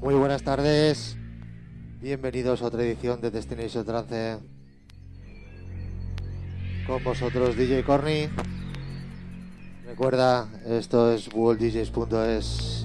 Muy buenas tardes. Bienvenidos a otra edición de Destination Trance. Con vosotros DJ Corny. Recuerda, esto es worlddjs.es.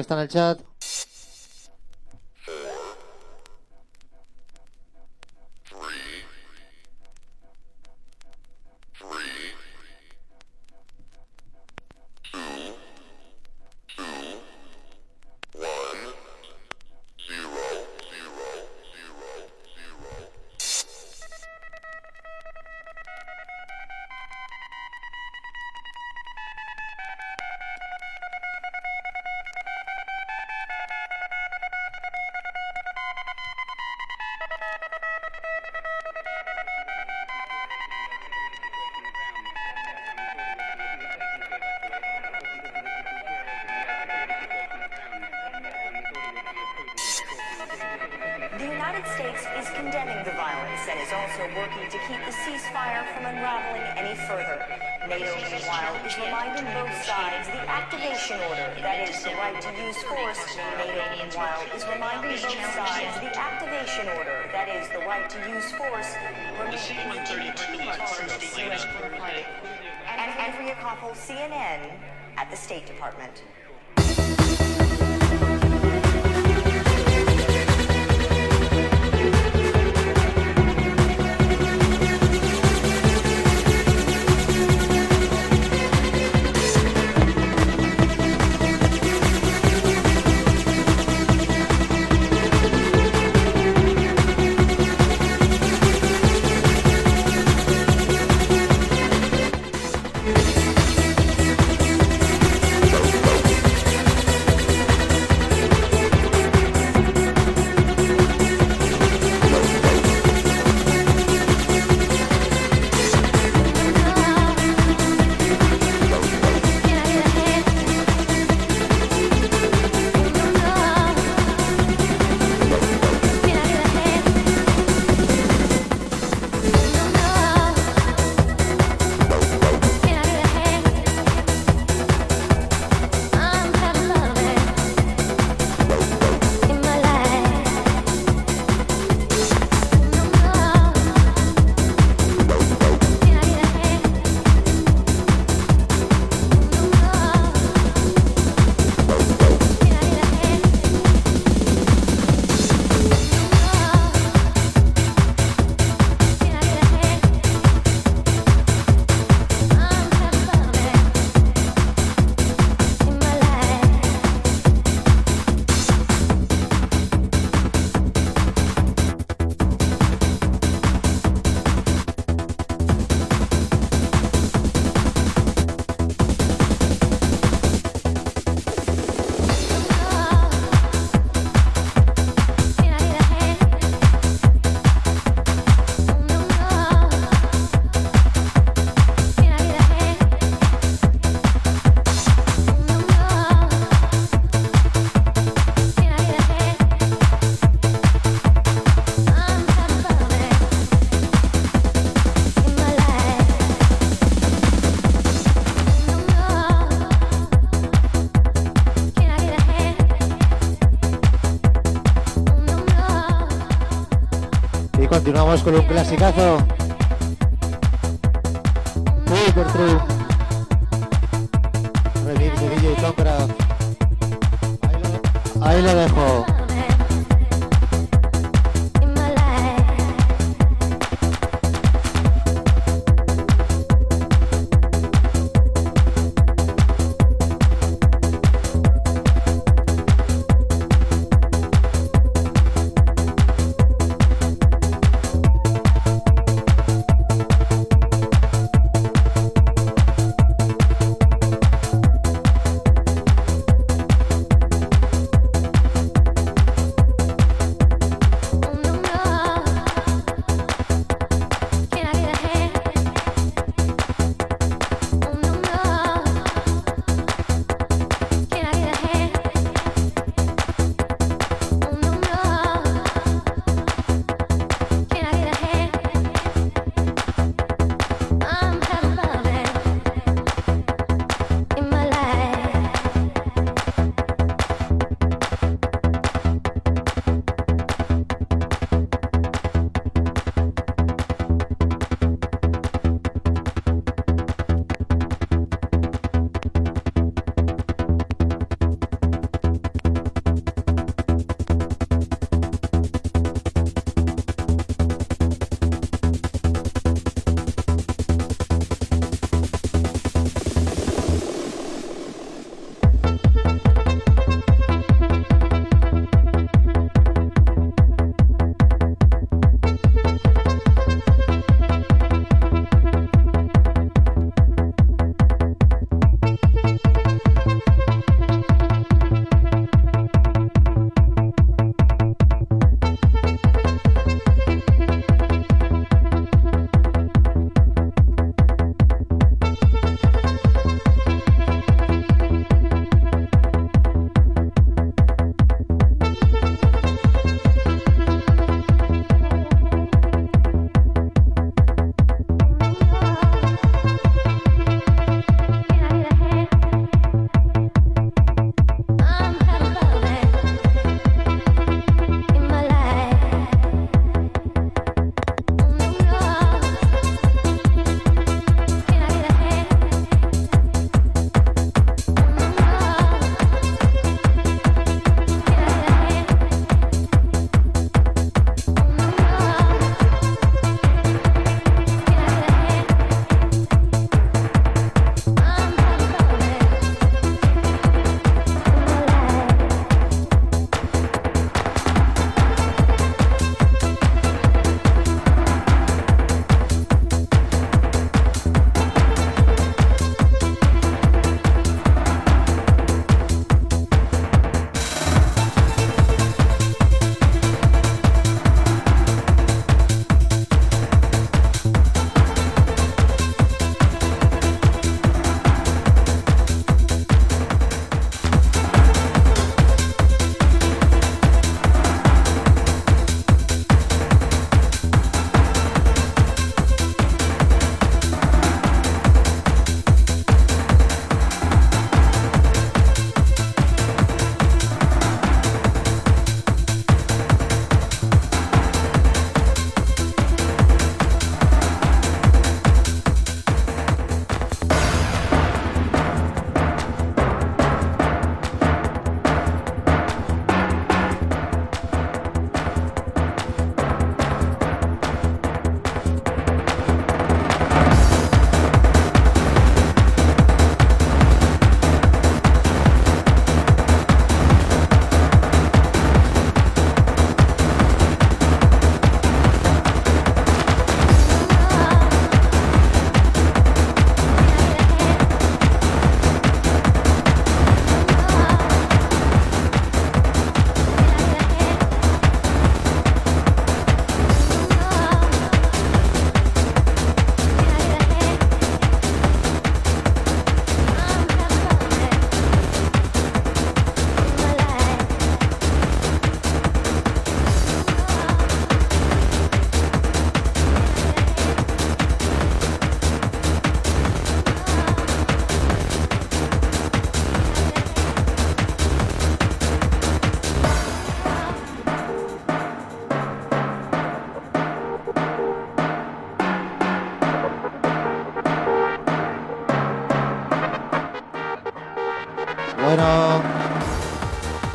que está en el chat. are working to keep the ceasefire from unraveling any further. NATO, meanwhile, is reminding both sides the activation order, that is, the right to use force. NATO, meanwhile, is reminding both sides the activation order, that is, the right to use force, remains two months since the Suez Group And Andrea Koppel, CNN, at the State Department. Continuamos con un clasicazo. Paper True.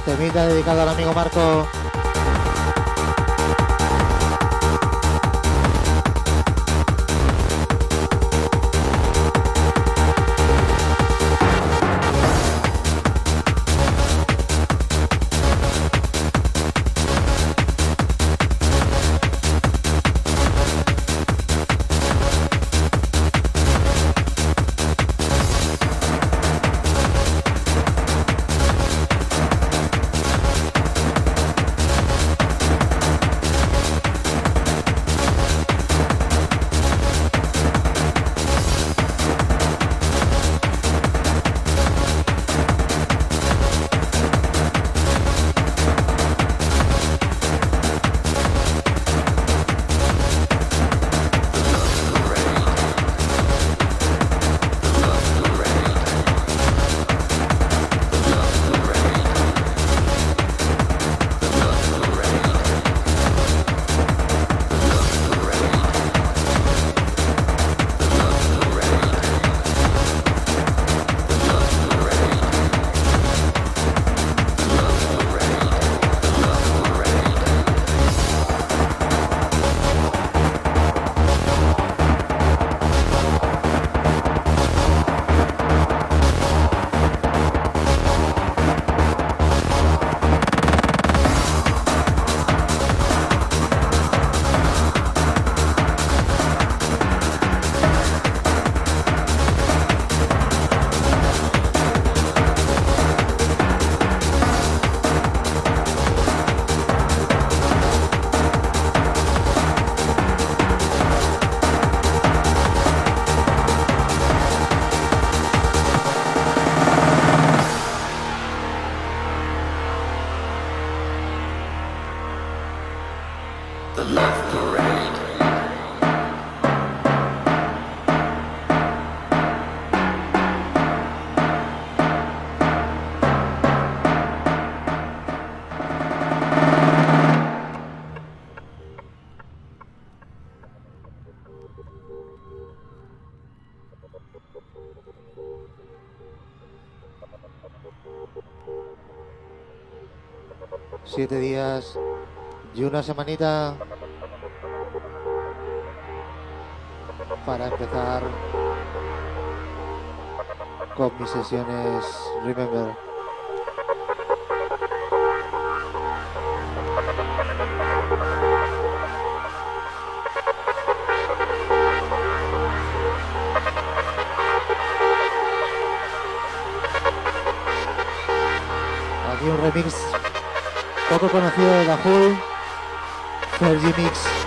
temita dedicado al amigo Marco. Siete días y una semanita para empezar con mis sesiones Remember. Poco conocido de la Hull, Fergie Mix.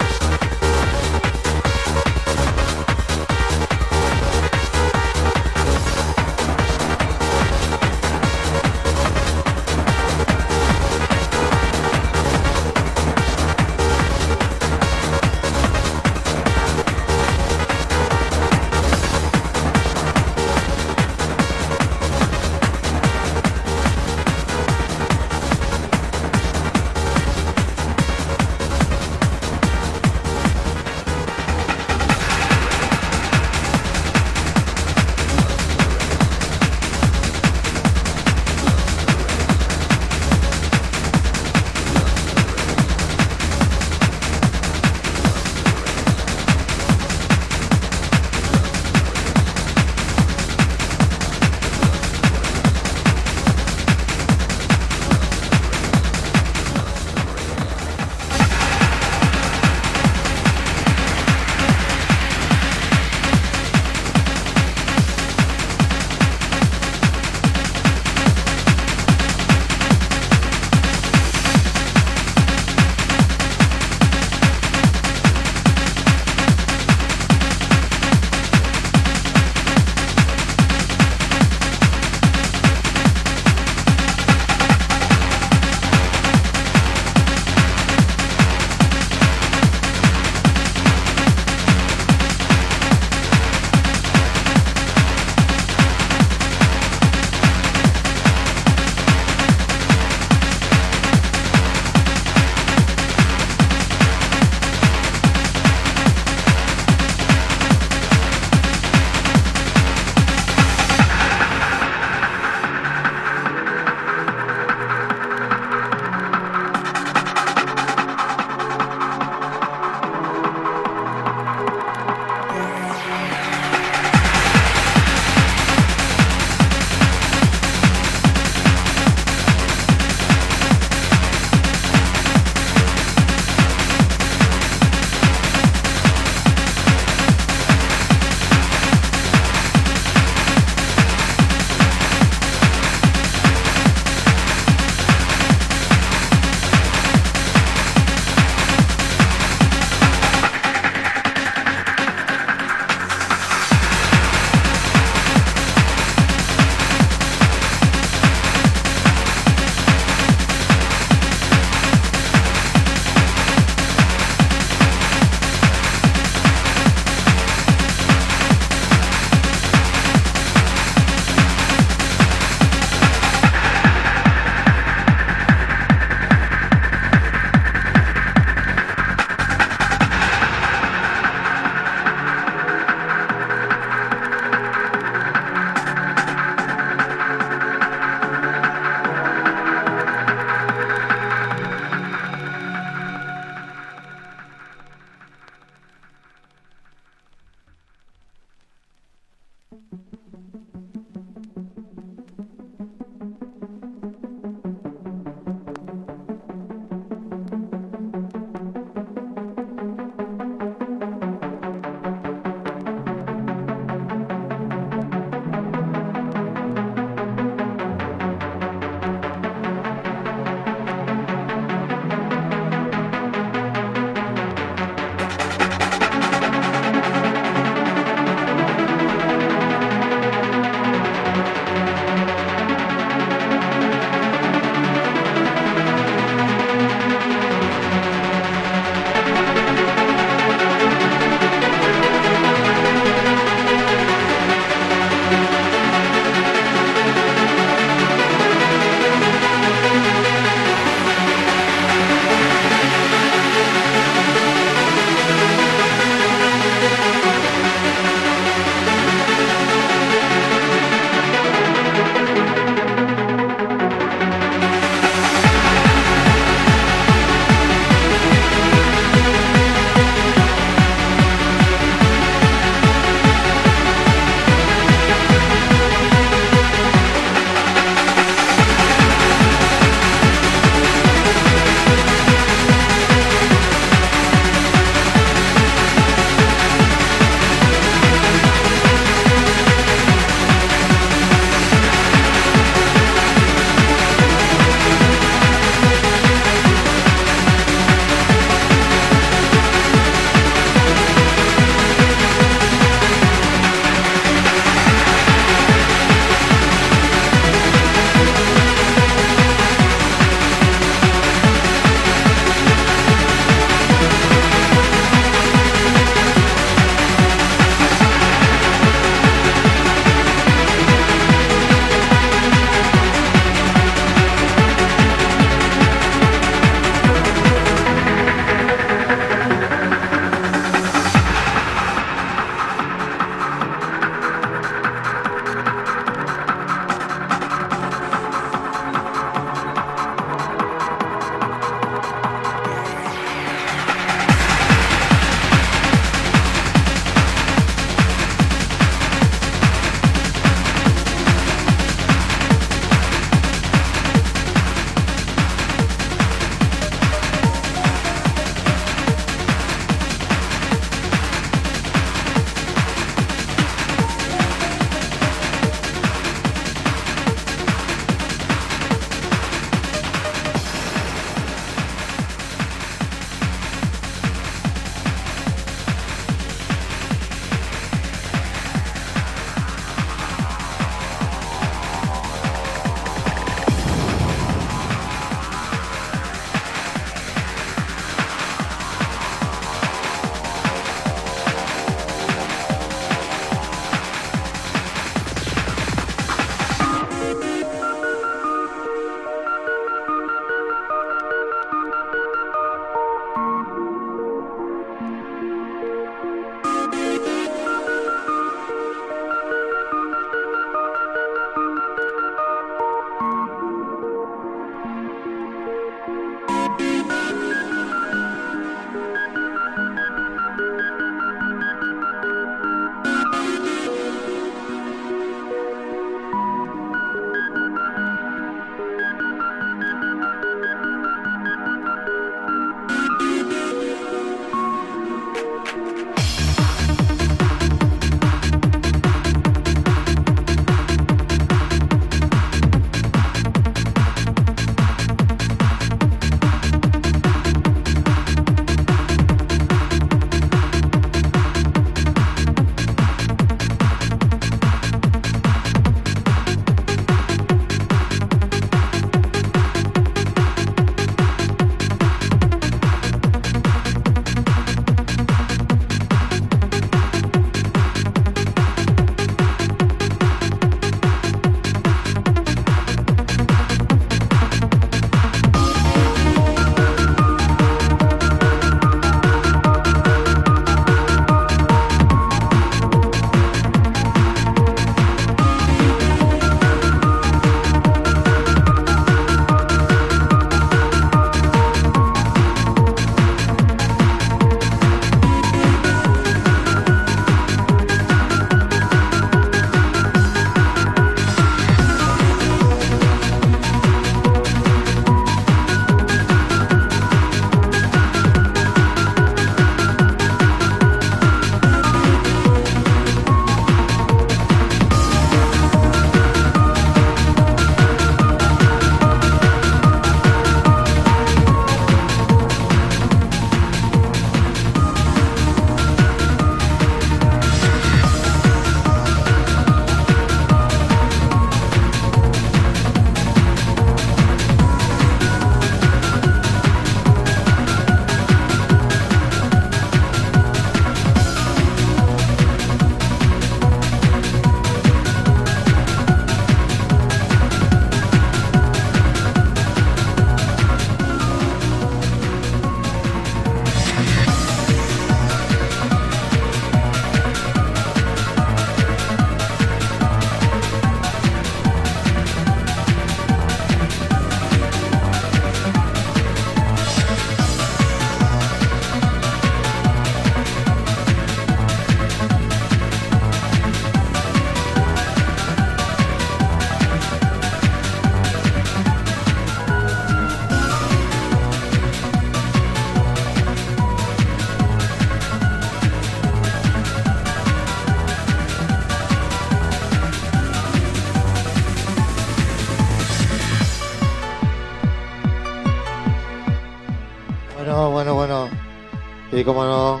Como no,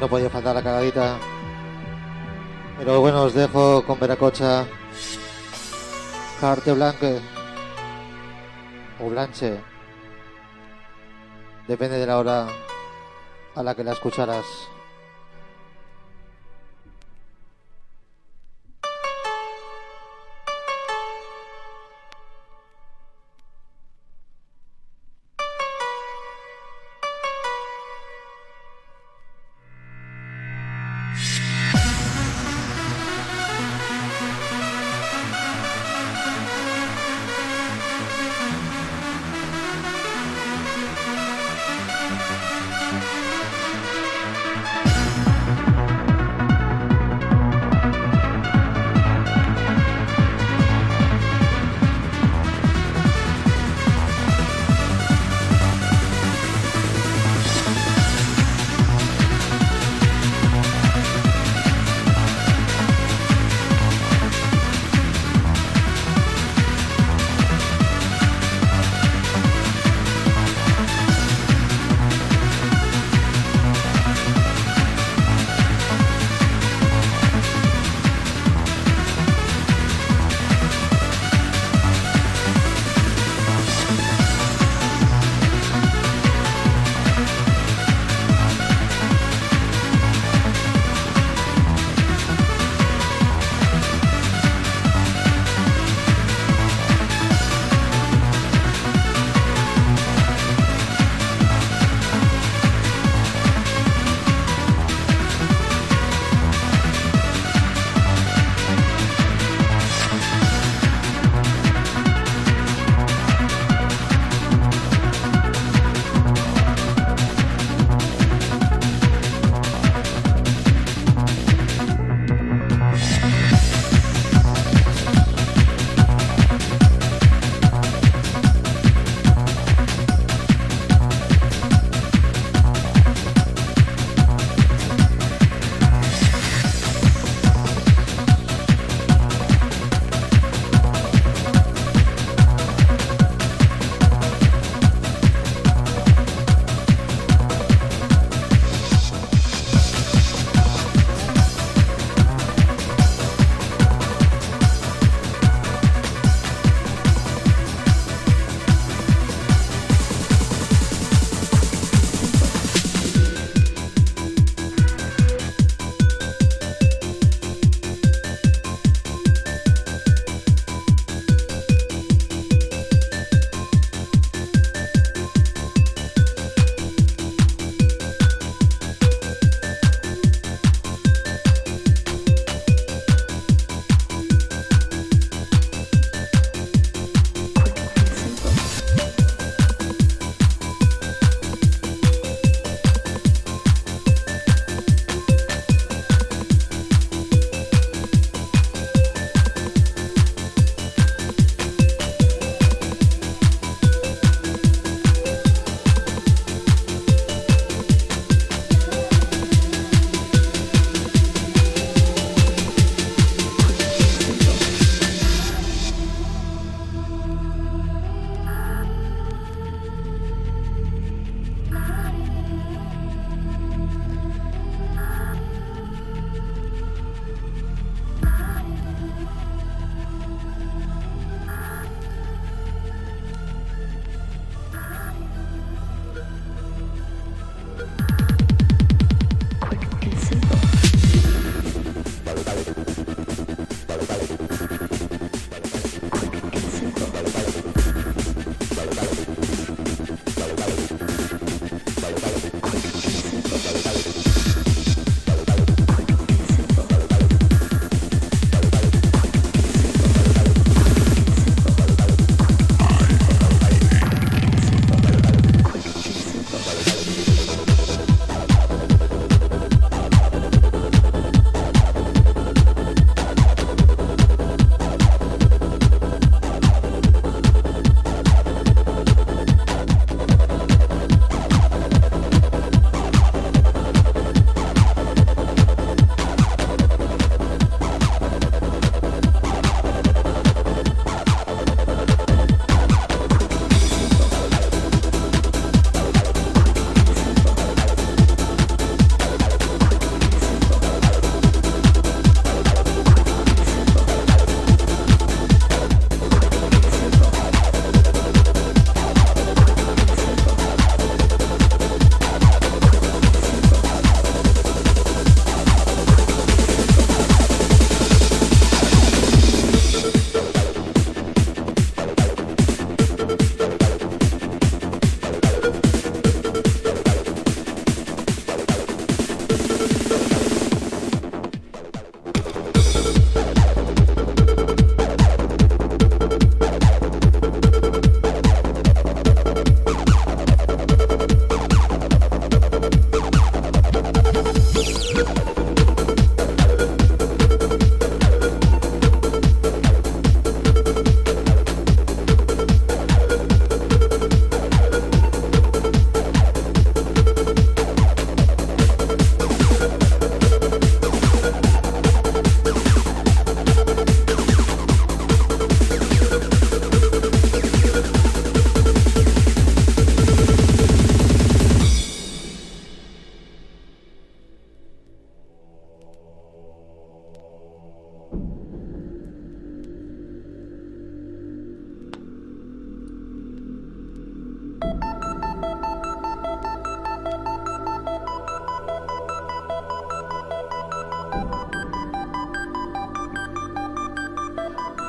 no podía faltar la cagadita. Pero bueno, os dejo con Veracocha. Carte Blanque. O Blanche. Depende de la hora a la que la escucharas.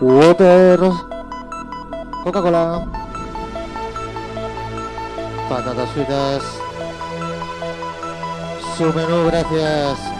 Water. Coca-Cola. Patatas fritas. Su menú, gracias.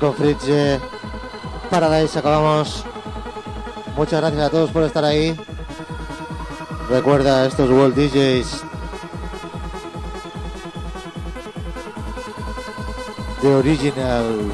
Con Fritz Paradise acabamos. Muchas gracias a todos por estar ahí. Recuerda estos World DJs de original.